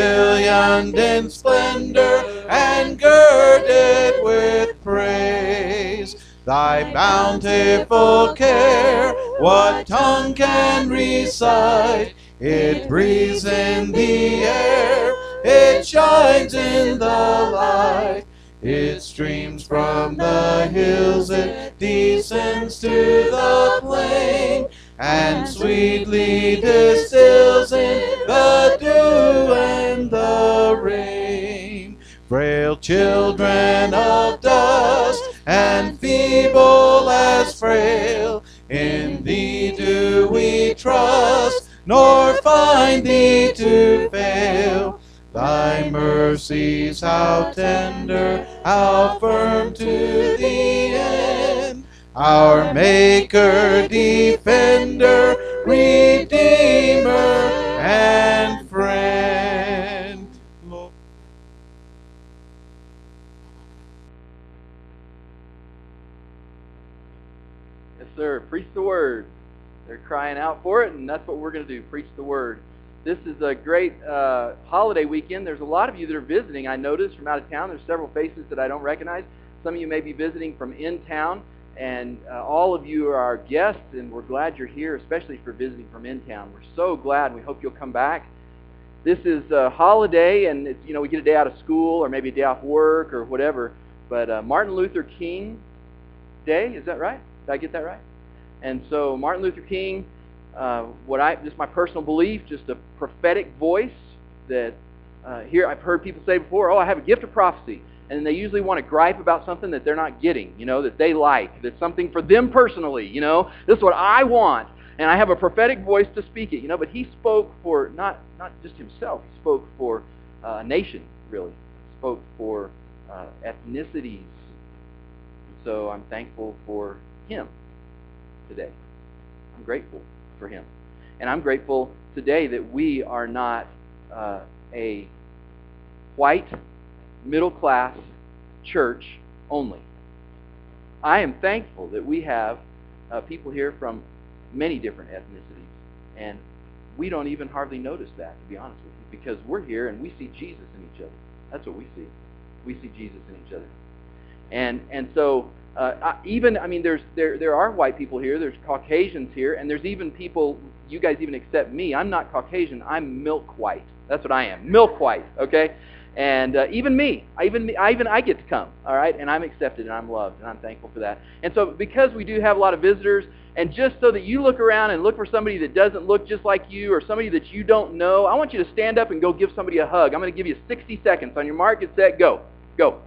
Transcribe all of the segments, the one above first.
pavilioned in splendor and girded with praise. Thy bountiful care, what tongue can recite? It breathes in the air, it shines in the light. It streams from the hills, it descends to the plain, and sweetly distills in children of dust, and feeble as frail, in thee do we trust, nor find thee to fail. Thy mercies, how tender, how firm to the end. Our Maker, Defender, Redeemer, crying out for it, and that's what we're going to do. Preach the word. This is a great uh, holiday weekend. There's a lot of you that are visiting. I noticed from out of town. There's several faces that I don't recognize. Some of you may be visiting from in town, and uh, all of you are our guests, and we're glad you're here, especially for visiting from in town. We're so glad. And we hope you'll come back. This is a holiday, and it's, you know we get a day out of school or maybe a day off work or whatever. But uh, Martin Luther King Day, is that right? Did I get that right? And so Martin Luther King, uh, what I just my personal belief, just a prophetic voice that uh, here I've heard people say before, oh, I have a gift of prophecy, and they usually want to gripe about something that they're not getting, you know, that they like, that's something for them personally, you know, this is what I want, and I have a prophetic voice to speak it, you know. But he spoke for not not just himself, he spoke for uh, a nation, really, he spoke for uh, ethnicities. So I'm thankful for him today. I'm grateful for him. And I'm grateful today that we are not uh, a white, middle class church only. I am thankful that we have uh, people here from many different ethnicities. And we don't even hardly notice that, to be honest with you, because we're here and we see Jesus in each other. That's what we see. We see Jesus in each other. And, and so uh, I, even I mean, there's there there are white people here. There's Caucasians here, and there's even people. You guys even accept me. I'm not Caucasian. I'm milk white. That's what I am. Milk white. Okay. And uh, even me, I even I even I get to come. All right, and I'm accepted and I'm loved, and I'm thankful for that. And so because we do have a lot of visitors, and just so that you look around and look for somebody that doesn't look just like you or somebody that you don't know, I want you to stand up and go give somebody a hug. I'm going to give you 60 seconds. On your mark, get set, go. Go.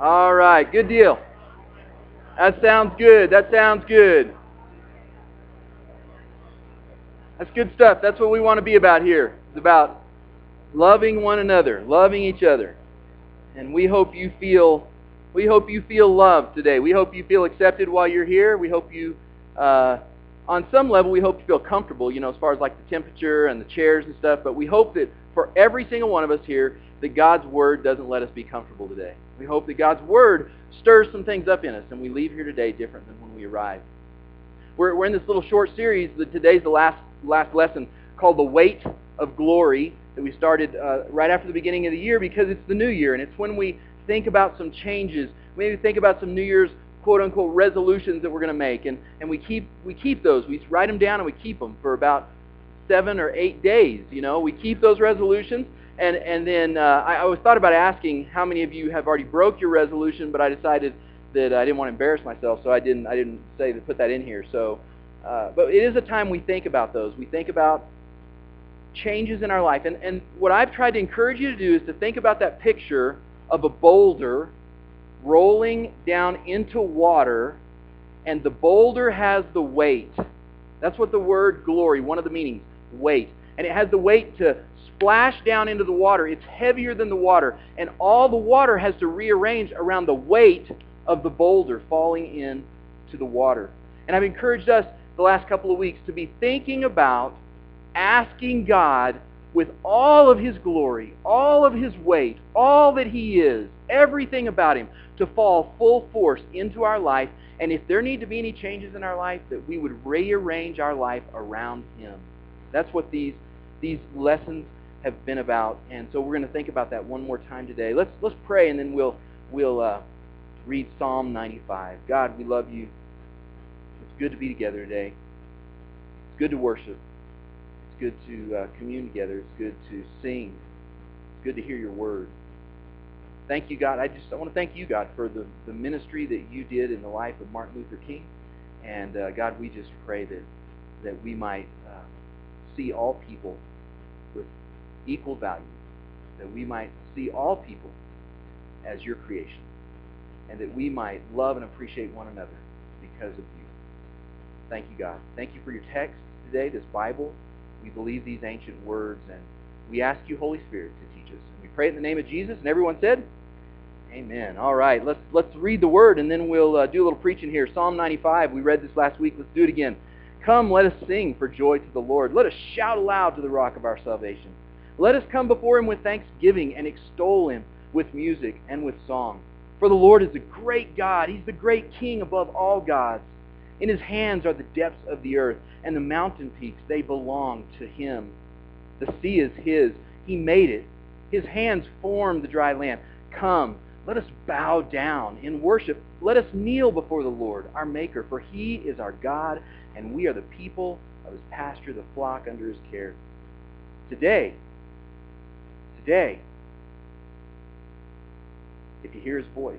All right. Good deal. That sounds good. That sounds good. That's good stuff. That's what we want to be about here. It's about loving one another, loving each other. And we hope you feel we hope you feel loved today. We hope you feel accepted while you're here. We hope you uh, on some level we hope you feel comfortable, you know, as far as like the temperature and the chairs and stuff, but we hope that for every single one of us here that God's Word doesn't let us be comfortable today. We hope that God's Word stirs some things up in us and we leave here today different than when we arrived. We're, we're in this little short series that today's the last, last lesson called The Weight of Glory that we started uh, right after the beginning of the year because it's the new year and it's when we think about some changes. Maybe think about some New Year's quote unquote resolutions that we're going to make and, and we keep we keep those. We write them down and we keep them for about seven or eight days. You know, we keep those resolutions And and then uh, I, I was thought about asking how many of you have already broke your resolution, but I decided that I didn't want to embarrass myself, so I didn't I didn't say to put that in here. So, uh, but it is a time we think about those. We think about changes in our life, and and what I've tried to encourage you to do is to think about that picture of a boulder rolling down into water, and the boulder has the weight. That's what the word glory, one of the meanings, weight. And it has the weight to splash down into the water. It's heavier than the water. And all the water has to rearrange around the weight of the boulder falling into the water. And I've encouraged us the last couple of weeks to be thinking about asking God with all of his glory, all of his weight, all that he is, everything about him, to fall full force into our life. And if there need to be any changes in our life, that we would rearrange our life around him. That's what these, these lessons have been about. And so we're going to think about that one more time today. Let's, let's pray, and then we'll, we'll uh, read Psalm 95. God, we love you. It's good to be together today. It's good to worship. It's good to uh, commune together. It's good to sing. It's good to hear your word. Thank you, God. I just I want to thank you, God, for the, the ministry that you did in the life of Martin Luther King. And uh, God, we just pray that that we might uh, see all people equal value, that we might see all people as your creation, and that we might love and appreciate one another because of you. Thank you, God. Thank you for your text today, this Bible. We believe these ancient words, and we ask you, Holy Spirit, to teach us. And we pray in the name of Jesus, and everyone said, Amen. All right, let's let's read the word, and then we'll uh, do a little preaching here. Psalm 95. We read this last week. Let's do it again. Come, let us sing for joy to the Lord. Let us shout aloud to the rock of our salvation. Let us come before him with thanksgiving and extol him with music and with song. For the Lord is a great God. He's the great King above all gods. In his hands are the depths of the earth, and the mountain peaks, they belong to him. The sea is his. He made it. His hands formed the dry land. Come, let us bow down in worship. Let us kneel before the Lord, our Maker, for he is our God, and we are the people of his pasture, the flock under his care. Today, today, if you hear his voice,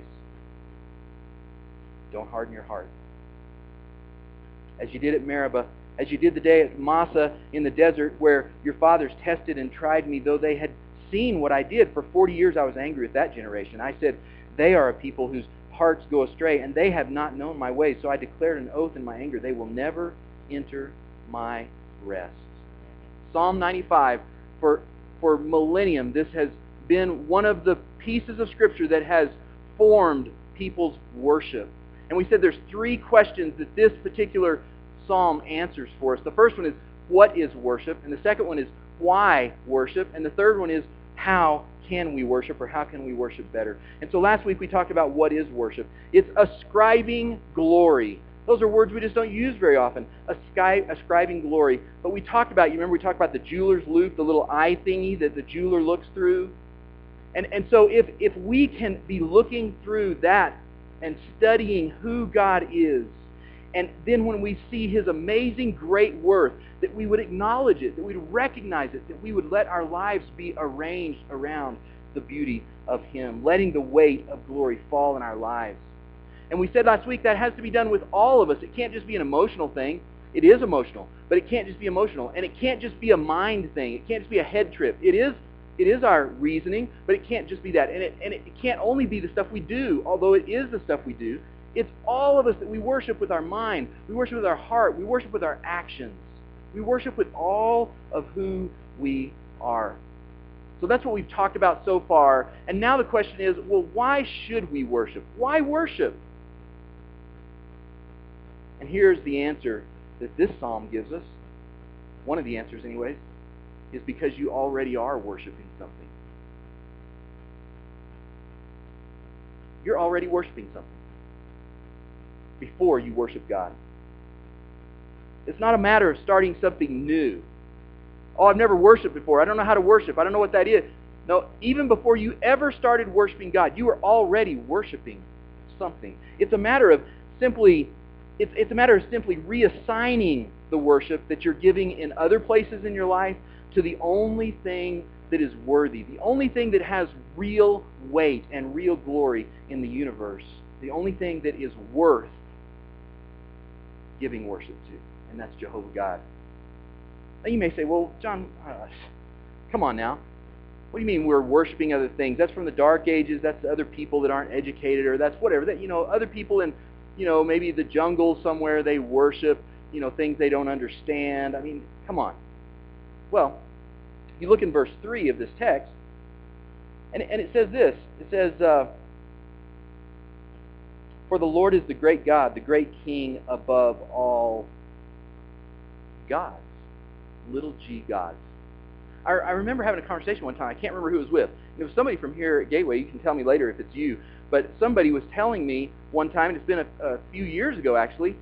don't harden your heart. As you did at Meribah, as you did the day at Massah in the desert, where your fathers tested and tried me, though they had seen what I did. For 40 years I was angry with that generation. I said, they are a people whose hearts go astray, and they have not known my ways. So I declared an oath in my anger. They will never enter my rest. Psalm 95, for, for millennium, this has been one of the pieces of Scripture that has formed people's worship. And we said there's three questions that this particular psalm answers for us. The first one is, what is worship? And the second one is, why worship? And the third one is, how can we worship or how can we worship better? And so last week we talked about what is worship. It's ascribing glory. Those are words we just don't use very often. Ascribing glory. But we talked about, you remember we talked about the jeweler's loupe, the little eye thingy that the jeweler looks through? And, and so if, if we can be looking through that and studying who God is, and then when we see his amazing great worth, that we would acknowledge it, that we'd recognize it, that we would let our lives be arranged around the beauty of him, letting the weight of glory fall in our lives. And we said last week that has to be done with all of us. It can't just be an emotional thing. It is emotional, but it can't just be emotional. And it can't just be a mind thing. It can't just be a head trip. It is it is our reasoning, but it can't just be that. And it, and it can't only be the stuff we do, although it is the stuff we do. It's all of us that we worship with our mind. We worship with our heart. We worship with our actions. We worship with all of who we are. So that's what we've talked about so far. And now the question is, well, why should we worship? Why worship? And here's the answer that this psalm gives us. One of the answers, anyways, is because you already are worshiping something. You're already worshiping something before you worship God. It's not a matter of starting something new. Oh, I've never worshiped before. I don't know how to worship. I don't know what that is. No, even before you ever started worshiping God, you were already worshiping something. It's a matter of simply it's, it's a matter of simply reassigning the worship that you're giving in other places in your life to the only thing that is worthy, the only thing that has real weight and real glory in the universe, the only thing that is worth giving worship to, and that's Jehovah God. Now you may say, well, John, uh, come on now. What do you mean we're worshiping other things? That's from the dark ages. That's other people that aren't educated, or that's whatever. That you know, other people in, you know, maybe the jungle somewhere they worship, you know, things they don't understand. I mean, come on. Well, you look in verse three of this text, and and it says this. It says, uh, "For the Lord is the great God, the great King above all gods, little g gods." I, I remember having a conversation one time. I can't remember who it was with. It was somebody from here at Gateway. You can tell me later if it's you. But somebody was telling me one time, and it's been a, a few years ago actually,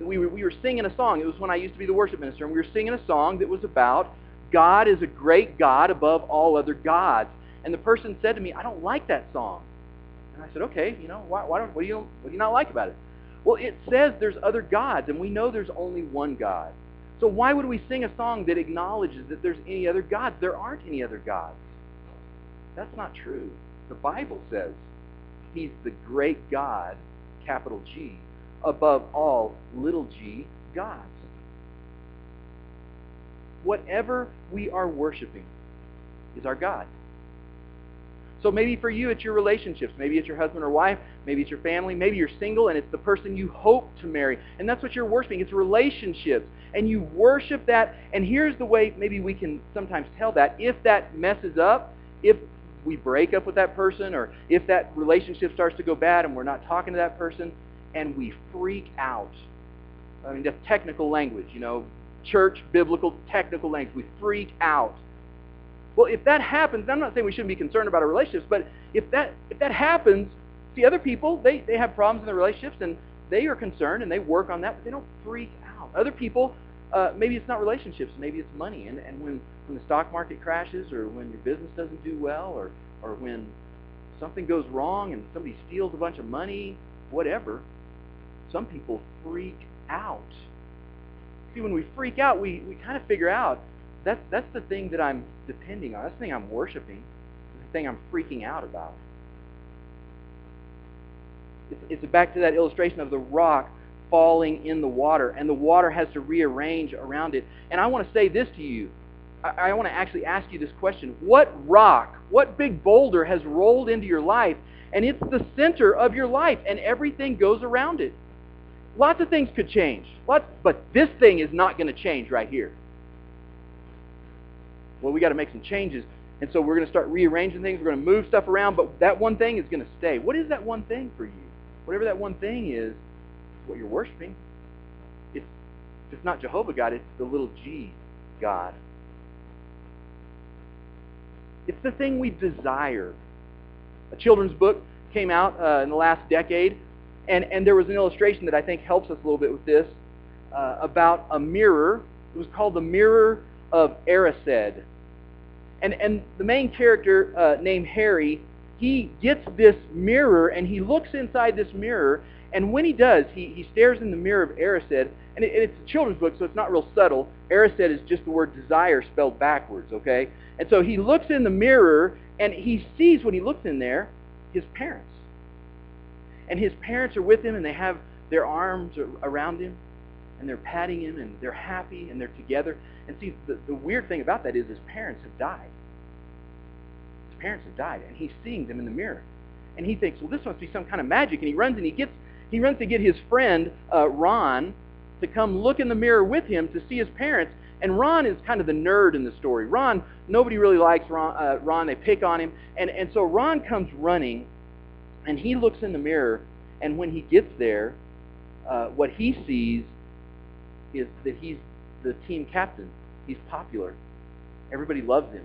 we were, we were singing a song. It was when I used to be the worship minister, and we were singing a song that was about God is a great God above all other gods. And the person said to me, I don't like that song. And I said, okay, you know, why, why don't, what, do you, what do you not like about it? Well, it says there's other gods, and we know there's only one God. So why would we sing a song that acknowledges that there's any other gods? There aren't any other gods. That's not true. The Bible says he's the great God, capital G, above all little g gods. Whatever we are worshiping is our God. So maybe for you, it's your relationships. Maybe it's your husband or wife. Maybe it's your family. Maybe you're single and it's the person you hope to marry. And that's what you're worshiping. It's relationships. And you worship that. And here's the way maybe we can sometimes tell that. If that messes up, if we break up with that person or if that relationship starts to go bad and we're not talking to that person and we freak out. I mean, that's technical language, you know, church, biblical, technical language. We freak out well, if that happens, I'm not saying we shouldn't be concerned about our relationships, but if that if that happens, see other people, they, they have problems in their relationships and they are concerned and they work on that, but they don't freak out. Other people, uh, maybe it's not relationships, maybe it's money. And, and when, when the stock market crashes or when your business doesn't do well or, or when something goes wrong and somebody steals a bunch of money, whatever, some people freak out. See, when we freak out, we, we kind of figure out that's, that's the thing that I'm depending on. That's the thing I'm worshiping. the thing I'm freaking out about. It's, it's back to that illustration of the rock falling in the water, and the water has to rearrange around it. And I want to say this to you. I, I want to actually ask you this question. What rock, what big boulder has rolled into your life, and it's the center of your life, and everything goes around it? Lots of things could change, lots, but this thing is not going to change right here well, we got to make some changes. And so we're going to start rearranging things. We're going to move stuff around, but that one thing is going to stay. What is that one thing for you? Whatever that one thing is, what you're worshiping. It's, it's not Jehovah God, it's the little g God. It's the thing we desire. A children's book came out uh, in the last decade, and, and there was an illustration that I think helps us a little bit with this uh, about a mirror. It was called the Mirror of Erised. And, and the main character uh, named Harry, he gets this mirror and he looks inside this mirror. And when he does, he, he stares in the mirror of Erised. And, it, and it's a children's book, so it's not real subtle. Erised is just the word desire spelled backwards, okay? And so he looks in the mirror and he sees when he looks in there his parents. And his parents are with him and they have their arms around him and they're patting him and they're happy and they're together. And see, the, the weird thing about that is his parents have died. His parents have died, and he's seeing them in the mirror. And he thinks, well, this must be some kind of magic. And he runs and he gets he runs to get his friend uh, Ron to come look in the mirror with him to see his parents. And Ron is kind of the nerd in the story. Ron, nobody really likes Ron. Uh, Ron they pick on him, and and so Ron comes running, and he looks in the mirror, and when he gets there, uh, what he sees is that he's the team captain. He's popular. Everybody loves him.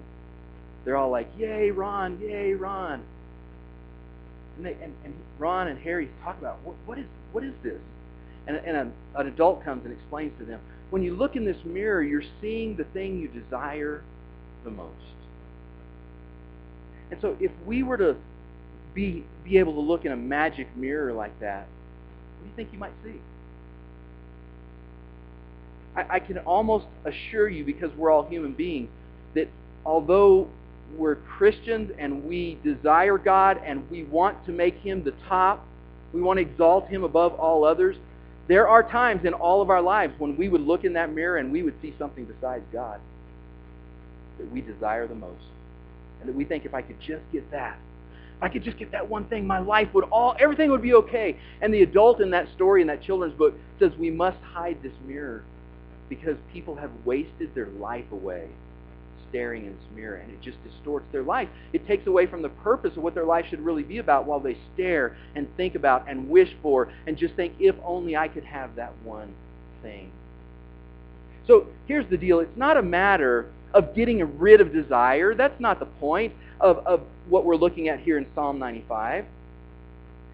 They're all like, "Yay, Ron! Yay, Ron!" And, they, and, and Ron and Harry talk about what, what is what is this? And, and a, an adult comes and explains to them, when you look in this mirror, you're seeing the thing you desire the most. And so if we were to be, be able to look in a magic mirror like that, what do you think you might see? I, I can almost assure you, because we're all human beings, that although we're Christians and we desire God and we want to make him the top, we want to exalt him above all others, there are times in all of our lives when we would look in that mirror and we would see something besides God that we desire the most. And that we think if I could just get that, if I could just get that one thing, my life would all, everything would be okay. And the adult in that story, in that children's book, says we must hide this mirror because people have wasted their life away staring in this mirror and it just distorts their life. It takes away from the purpose of what their life should really be about while they stare and think about and wish for and just think, if only I could have that one thing. So here's the deal. It's not a matter of getting rid of desire. That's not the point of, of what we're looking at here in Psalm 95.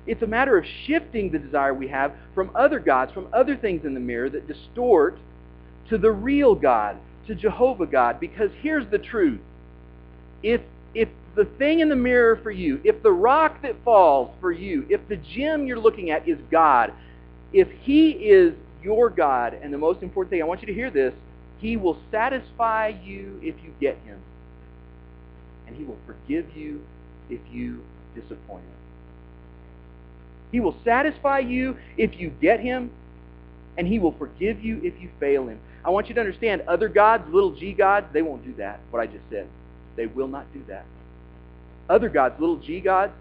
It's a matter of shifting the desire we have from other gods, from other things in the mirror that distort to the real God, to Jehovah God. Because here's the truth. If, if the thing in the mirror for you, if the rock that falls for you, if the gem you're looking at is God, if he is your God, and the most important thing, I want you to hear this, he will satisfy you if you get him. And he will forgive you if you disappoint him. He will satisfy you if you get him, and he will forgive you if you fail him. I want you to understand, other gods, little g gods, they won't do that, what I just said. They will not do that. Other gods, little g gods,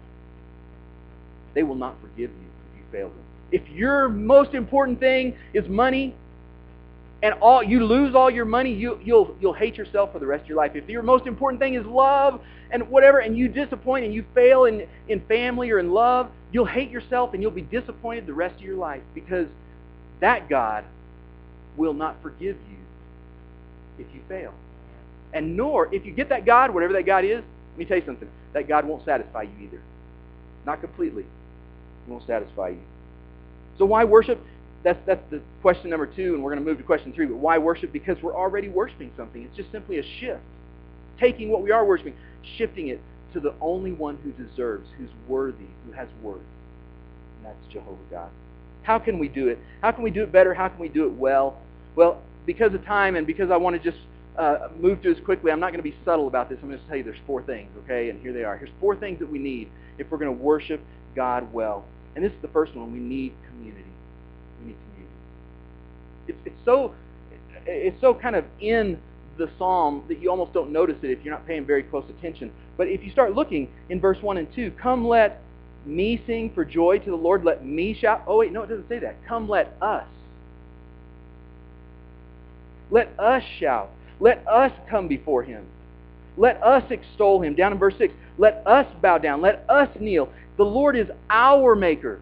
they will not forgive you if you fail them. If your most important thing is money, and all you lose all your money, you, you'll you'll hate yourself for the rest of your life. If your most important thing is love and whatever, and you disappoint and you fail in in family or in love, you'll hate yourself and you'll be disappointed the rest of your life because that God will not forgive you if you fail. And nor, if you get that God, whatever that God is, let me tell you something, that God won't satisfy you either. Not completely. He won't satisfy you. So why worship? That's, that's the question number two, and we're going to move to question three. But why worship? Because we're already worshiping something. It's just simply a shift. Taking what we are worshiping, shifting it to the only one who deserves, who's worthy, who has worth. And that's Jehovah God. How can we do it? How can we do it better? How can we do it well? Well, because of time and because I want to just uh, move through this quickly, I'm not going to be subtle about this. I'm going to tell you there's four things, okay? And here they are. Here's four things that we need if we're going to worship God well. And this is the first one. We need community. We need community. It's, it's so it's so kind of in the psalm that you almost don't notice it if you're not paying very close attention. But if you start looking in verse 1 and 2, come let me sing for joy to the Lord, let me shout. Oh wait, no, it doesn't say that. Come let us let us shout. Let us come before him. Let us extol him. Down in verse 6, let us bow down. Let us kneel. The Lord is our maker.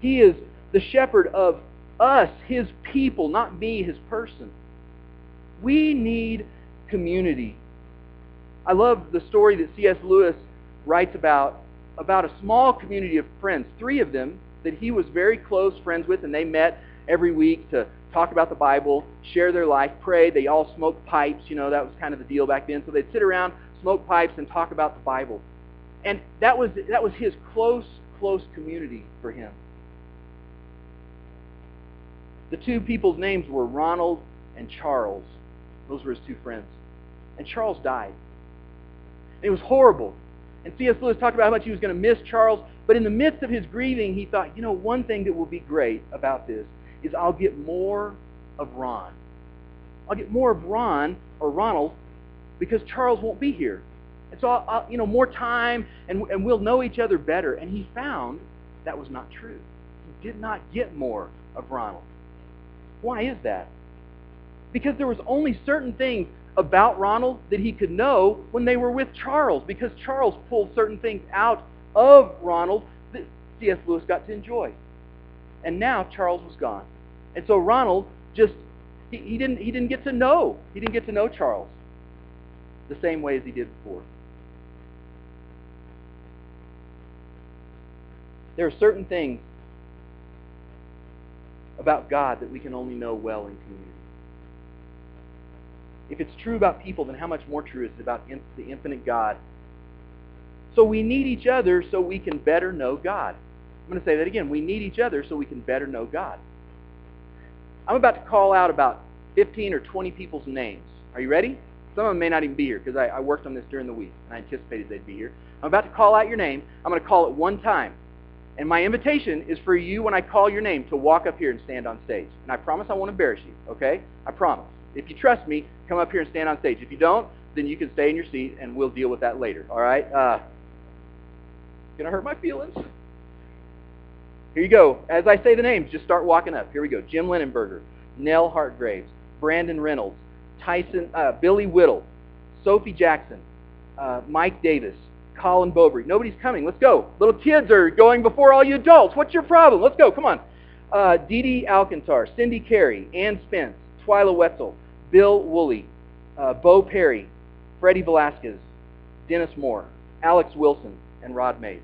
He is the shepherd of us, his people, not me, his person. We need community. I love the story that C.S. Lewis writes about about a small community of friends, three of them that he was very close friends with, and they met every week to talk about the Bible, share their life, pray. They all smoked pipes. You know, that was kind of the deal back then. So they'd sit around, smoke pipes, and talk about the Bible. And that was, that was his close, close community for him. The two people's names were Ronald and Charles. Those were his two friends. And Charles died. It was horrible. And C.S. Lewis talked about how much he was going to miss Charles. But in the midst of his grieving, he thought, you know, one thing that will be great about this is I'll get more of Ron. I'll get more of Ron or Ronald because Charles won't be here. And so, I'll, I'll, you know, more time and, and we'll know each other better. And he found that was not true. He did not get more of Ronald. Why is that? Because there was only certain things about Ronald that he could know when they were with Charles because Charles pulled certain things out of Ronald that C.S. Lewis got to enjoy. And now Charles was gone. And so Ronald just he, he didn't he didn't get to know. He didn't get to know Charles the same way as he did before. There are certain things about God that we can only know well in community. If it's true about people, then how much more true is it about the infinite God? So we need each other so we can better know God. I'm going to say that again. We need each other so we can better know God. I'm about to call out about 15 or 20 people's names. Are you ready? Some of them may not even be here because I, I worked on this during the week and I anticipated they'd be here. I'm about to call out your name. I'm going to call it one time. And my invitation is for you, when I call your name, to walk up here and stand on stage. And I promise I won't embarrass you, okay? I promise. If you trust me, come up here and stand on stage. If you don't, then you can stay in your seat and we'll deal with that later, all right? Uh, gonna hurt my feelings. Here you go. As I say the names, just start walking up. Here we go. Jim Linenberger, Nell Hartgraves, Brandon Reynolds, Tyson, uh, Billy Whittle, Sophie Jackson, uh, Mike Davis, Colin Bowbury. Nobody's coming. Let's go. Little kids are going before all you adults. What's your problem? Let's go. Come on. Uh, Dee Dee Alcantar, Cindy Carey, Ann Spence, Twyla Wetzel, Bill Woolley, uh, Bo Perry, Freddie Velasquez, Dennis Moore, Alex Wilson, and Rod Mays.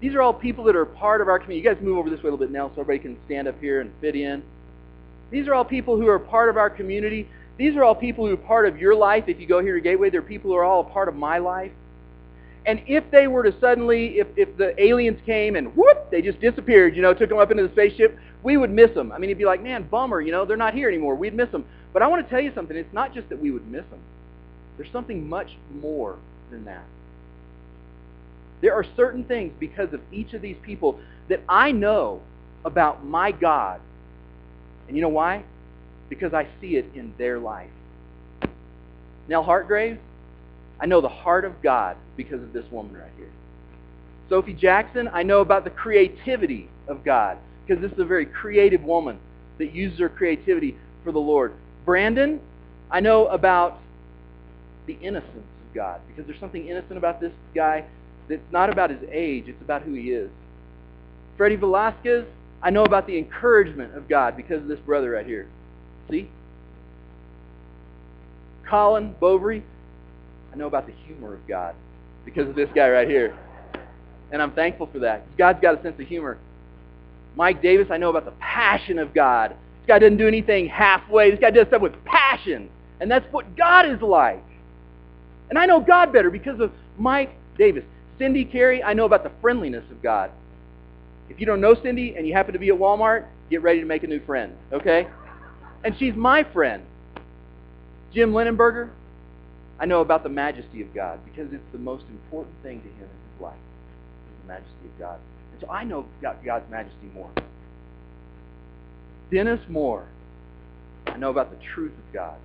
These are all people that are part of our community. You guys move over this way a little bit now so everybody can stand up here and fit in. These are all people who are part of our community. These are all people who are part of your life. If you go here to Gateway, they're people who are all a part of my life. And if they were to suddenly, if, if the aliens came and whoop, they just disappeared, you know, took them up into the spaceship, we would miss them. I mean, it'd be like, man, bummer, you know, they're not here anymore. We'd miss them. But I want to tell you something. It's not just that we would miss them. There's something much more than that. There are certain things because of each of these people that I know about my God. And you know why? Because I see it in their life. Nell Hartgrave, I know the heart of God because of this woman right here. Sophie Jackson, I know about the creativity of God because this is a very creative woman that uses her creativity for the Lord. Brandon, I know about the innocence of God because there's something innocent about this guy it's not about his age, it's about who he is. Freddie Velasquez, I know about the encouragement of God because of this brother right here. See? Colin Bovary, I know about the humor of God because of this guy right here. And I'm thankful for that. God's got a sense of humor. Mike Davis, I know about the passion of God. This guy doesn't do anything halfway. This guy does stuff with passion. And that's what God is like. And I know God better because of Mike Davis. Cindy Carey, I know about the friendliness of God. If you don't know Cindy and you happen to be at Walmart, get ready to make a new friend, okay? And she's my friend. Jim Linenberger, I know about the majesty of God because it's the most important thing to him in his life, the majesty of God. And so I know God's majesty more. Dennis Moore, I know about the truth of God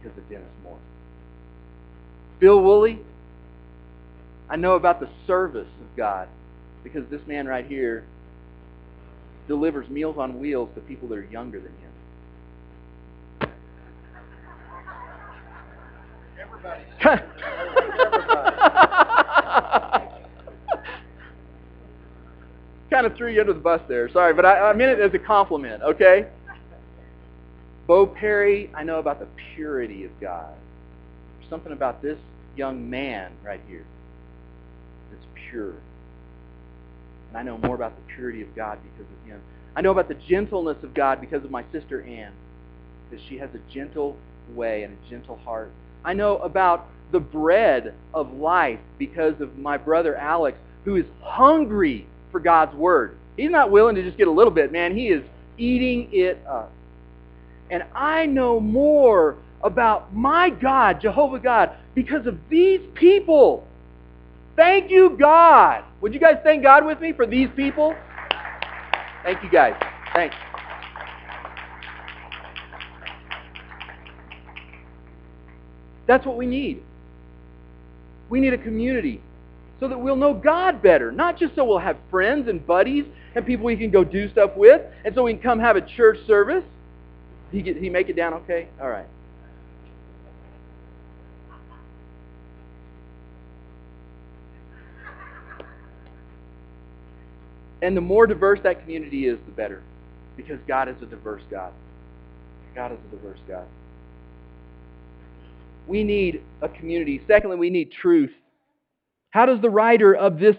because of Dennis Moore. Bill Woolley, I know about the service of God because this man right here delivers Meals on Wheels to people that are younger than him. Everybody. kind of threw you under the bus there. Sorry, but I, I meant it as a compliment, okay? Bo Perry, I know about the purity of God. There's something about this young man right here pure. And I know more about the purity of God because of him. I know about the gentleness of God because of my sister Anne, that she has a gentle way and a gentle heart. I know about the bread of life because of my brother Alex, who is hungry for God's word. He's not willing to just get a little bit, man. He is eating it up. And I know more about my God, Jehovah God, because of these people. Thank you, God. Would you guys thank God with me for these people? Thank you, guys. Thanks. That's what we need. We need a community so that we'll know God better. Not just so we'll have friends and buddies and people we can go do stuff with, and so we can come have a church service. He, get, he make it down okay? All right. And the more diverse that community is, the better. Because God is a diverse God. God is a diverse God. We need a community. Secondly, we need truth. How does the writer of this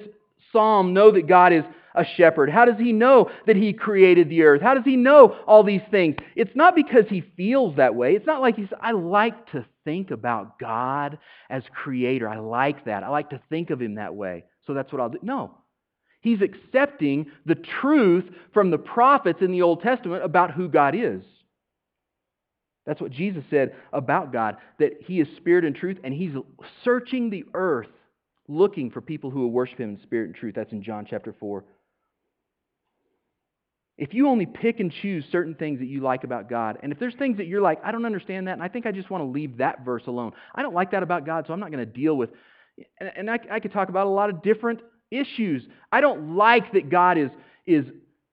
psalm know that God is a shepherd? How does he know that he created the earth? How does he know all these things? It's not because he feels that way. It's not like he's, I like to think about God as creator. I like that. I like to think of him that way. So that's what I'll do. No. He's accepting the truth from the prophets in the Old Testament about who God is. That's what Jesus said about God, that He is spirit and truth, and He's searching the earth looking for people who will worship Him in spirit and truth. That's in John chapter 4. If you only pick and choose certain things that you like about God, and if there's things that you're like, I don't understand that, and I think I just want to leave that verse alone. I don't like that about God, so I'm not going to deal with. And, I could talk about a lot of different issues. I don't like that God is, is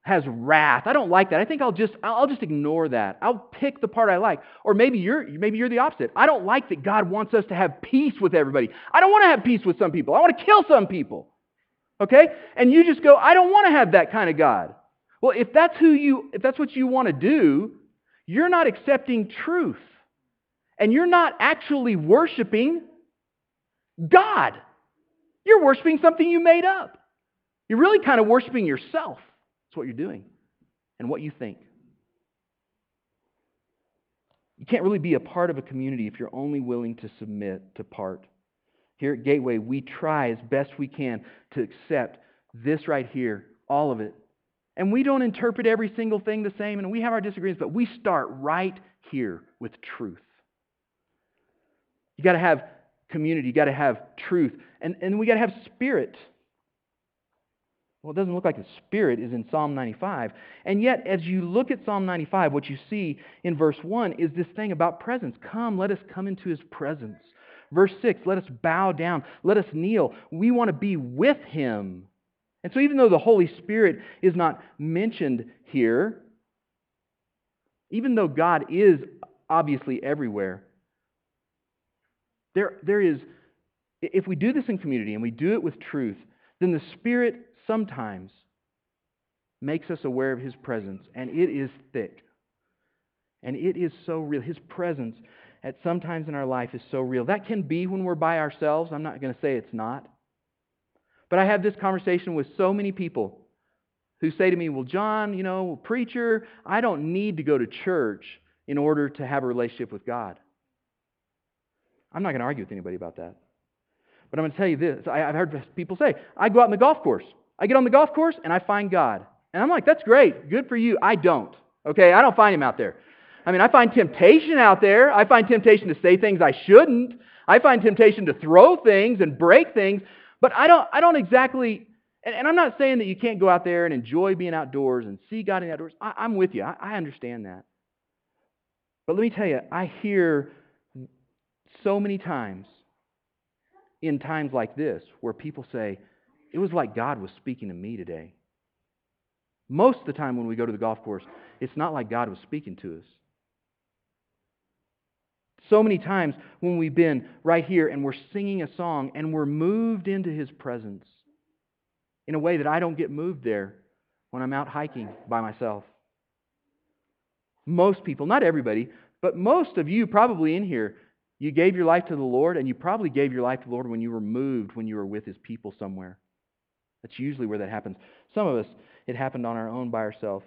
has wrath. I don't like that. I think I'll just I'll just ignore that. I'll pick the part I like. Or maybe you're maybe you're the opposite. I don't like that God wants us to have peace with everybody. I don't want to have peace with some people. I want to kill some people. Okay? And you just go, I don't want to have that kind of God. Well, if that's who you if that's what you want to do, you're not accepting truth. And you're not actually worshiping God. You're worshiping something you made up. You're really kind of worshiping yourself. That's what you're doing and what you think. You can't really be a part of a community if you're only willing to submit to part. Here at Gateway, we try as best we can to accept this right here, all of it. And we don't interpret every single thing the same, and we have our disagreements, but we start right here with truth. You got to have community, you got to have truth, and, and we got to have spirit. Well, it doesn't look like the Spirit is in Psalm 95. And yet, as you look at Psalm 95, what you see in verse 1 is this thing about presence. Come, let us come into his presence. Verse 6, let us bow down, let us kneel. We want to be with him. And so, even though the Holy Spirit is not mentioned here, even though God is obviously everywhere, there, there is, if we do this in community and we do it with truth, then the Spirit sometimes makes us aware of his presence, and it is thick. And it is so real. His presence at some times in our life is so real. That can be when we're by ourselves. I'm not going to say it's not. But I have this conversation with so many people who say to me, Well, John, you know, preacher, I don't need to go to church in order to have a relationship with God. I'm not going to argue with anybody about that. But I'm going to tell you this. I've heard people say, I go out on the golf course. I get on the golf course and I find God. And I'm like, that's great. Good for you. I don't. Okay? I don't find him out there. I mean, I find temptation out there. I find temptation to say things I shouldn't. I find temptation to throw things and break things. But I don't, I don't exactly, and, and I'm not saying that you can't go out there and enjoy being outdoors and see God in the outdoors. I, am with you. I, I understand that. But let me tell you, I hear so many times in times like this where people say, it was like God was speaking to me today. Most of the time when we go to the golf course, it's not like God was speaking to us. So many times when we've been right here and we're singing a song and we're moved into His presence in a way that I don't get moved there when I'm out hiking by myself. Most people, not everybody, but most of you probably in here, you gave your life to the Lord and you probably gave your life to the Lord when you were moved, when you were with His people somewhere. That's usually where that happens. Some of us, it happened on our own by ourselves.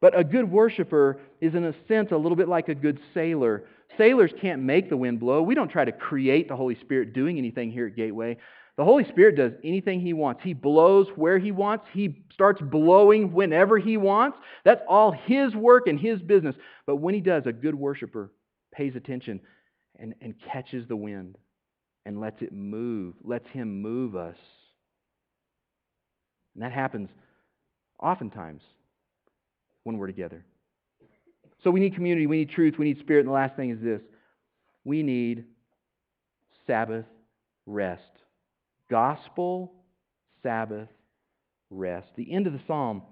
But a good worshiper is, in a sense, a little bit like a good sailor. Sailors can't make the wind blow. We don't try to create the Holy Spirit doing anything here at Gateway. The Holy Spirit does anything He wants. He blows where He wants. He starts blowing whenever He wants. That's all His work and His business. But when He does, a good worshiper pays attention and, and catches the wind and lets it move, lets Him move us. And that happens oftentimes when we're together. So we need community, we need truth, we need spirit, and the last thing is this we need Sabbath rest. Gospel Sabbath rest. The end of the psalm.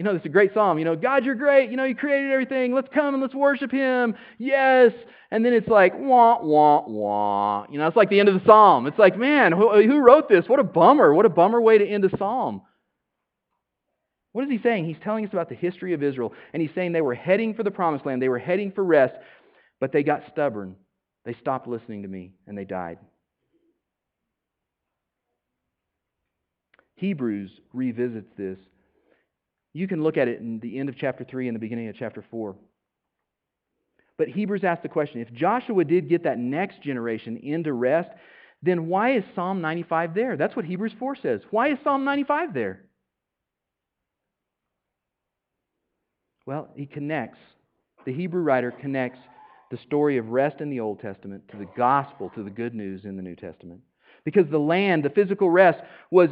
You know, it's a great psalm. You know, God, you're great. You know, you created everything. Let's come and let's worship Him. Yes. And then it's like, wah, wah, wah. You know, it's like the end of the psalm. It's like, man, who, who wrote this? What a bummer. What a bummer way to end a psalm. What is he saying? He's telling us about the history of Israel. And he's saying they were heading for the promised land. They were heading for rest, but they got stubborn. They stopped listening to me, and they died. Hebrews revisits this. You can look at it in the end of chapter 3 and the beginning of chapter 4. But Hebrews asked the question if Joshua did get that next generation into rest, then why is Psalm 95 there? That's what Hebrews 4 says. Why is Psalm 95 there? Well, he connects, the Hebrew writer connects the story of rest in the Old Testament to the gospel, to the good news in the New Testament. Because the land, the physical rest, was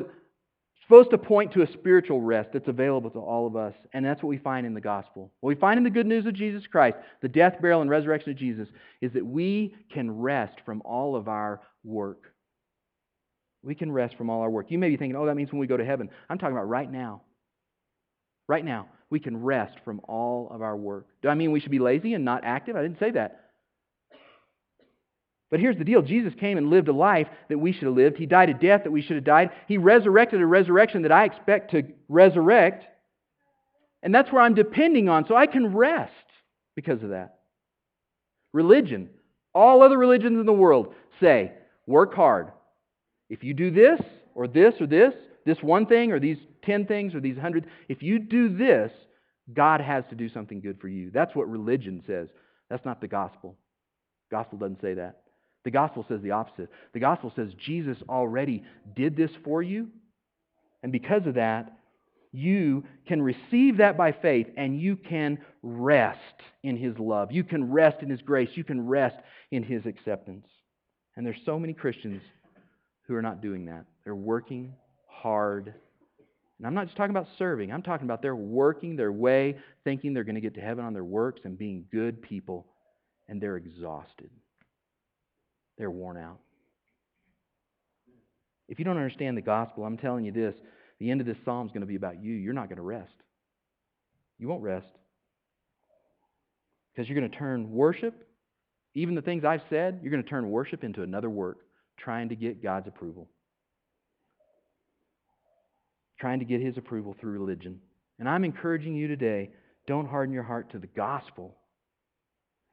supposed to point to a spiritual rest that's available to all of us. And that's what we find in the gospel. What we find in the good news of Jesus Christ, the death, burial, and resurrection of Jesus, is that we can rest from all of our work. We can rest from all our work. You may be thinking, oh, that means when we go to heaven. I'm talking about right now. Right now, we can rest from all of our work. Do I mean we should be lazy and not active? I didn't say that. But here's the deal Jesus came and lived a life that we should have lived. He died a death that we should have died. He resurrected a resurrection that I expect to resurrect. And that's where I'm depending on, so I can rest because of that. Religion. All other religions in the world say, work hard. If you do this, or this, or this, this one thing, or these ten things, or these hundred, if you do this, God has to do something good for you. That's what religion says. That's not the gospel. Gospel doesn't say that. The gospel says the opposite. The gospel says Jesus already did this for you. And because of that, you can receive that by faith and you can rest in his love. You can rest in his grace. You can rest in his acceptance. And there's so many Christians who are not doing that. They're working hard. And I'm not just talking about serving. I'm talking about they're working their way, thinking they're going to get to heaven on their works and being good people, and they're exhausted. They're worn out. If you don't understand the gospel, I'm telling you this the end of this psalm is going to be about you. You're not going to rest. You won't rest. Because you're going to turn worship, even the things I've said, you're going to turn worship into another work, trying to get God's approval. Trying to get His approval through religion. And I'm encouraging you today don't harden your heart to the gospel.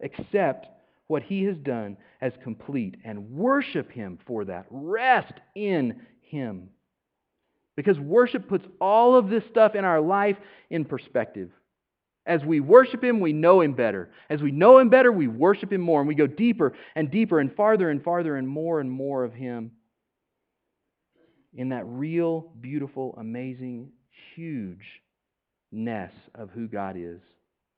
Accept what he has done as complete and worship him for that. Rest in him. Because worship puts all of this stuff in our life in perspective. As we worship him, we know him better. As we know him better, we worship him more. And we go deeper and deeper and farther and farther and more and more of him in that real, beautiful, amazing, hugeness of who God is.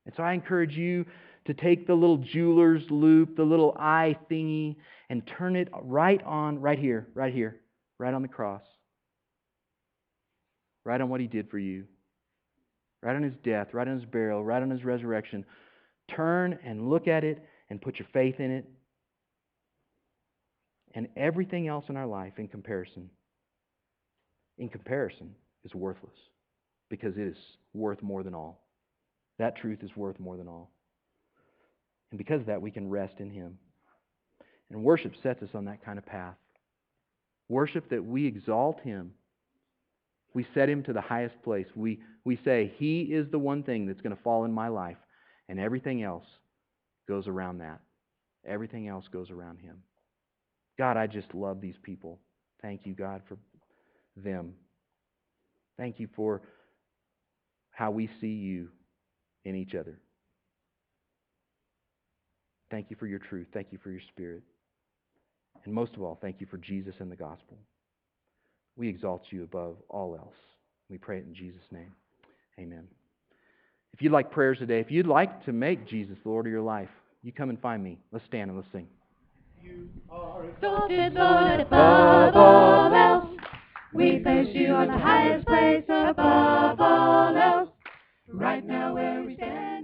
And so I encourage you to take the little jeweler's loupe, the little eye thingy, and turn it right on, right here, right here, right on the cross. Right on what he did for you. Right on his death, right on his burial, right on his resurrection. Turn and look at it and put your faith in it. And everything else in our life in comparison, in comparison, is worthless because it is worth more than all. That truth is worth more than all. And because of that, we can rest in Him. And worship sets us on that kind of path. Worship that we exalt Him. We set Him to the highest place. We, we say, He is the one thing that's going to fall in my life, and everything else goes around that. Everything else goes around Him. God, I just love these people. Thank you, God, for them. Thank you for how we see you in each other. Thank you for your truth. Thank you for your spirit. And most of all, thank you for Jesus and the gospel. We exalt you above all else. We pray it in Jesus' name. Amen. If you'd like prayers today, if you'd like to make Jesus the Lord of your life, you come and find me. Let's stand and let's sing. You are exalted, Lord, above all else. We place you on the highest place above all else. Right now where we stand.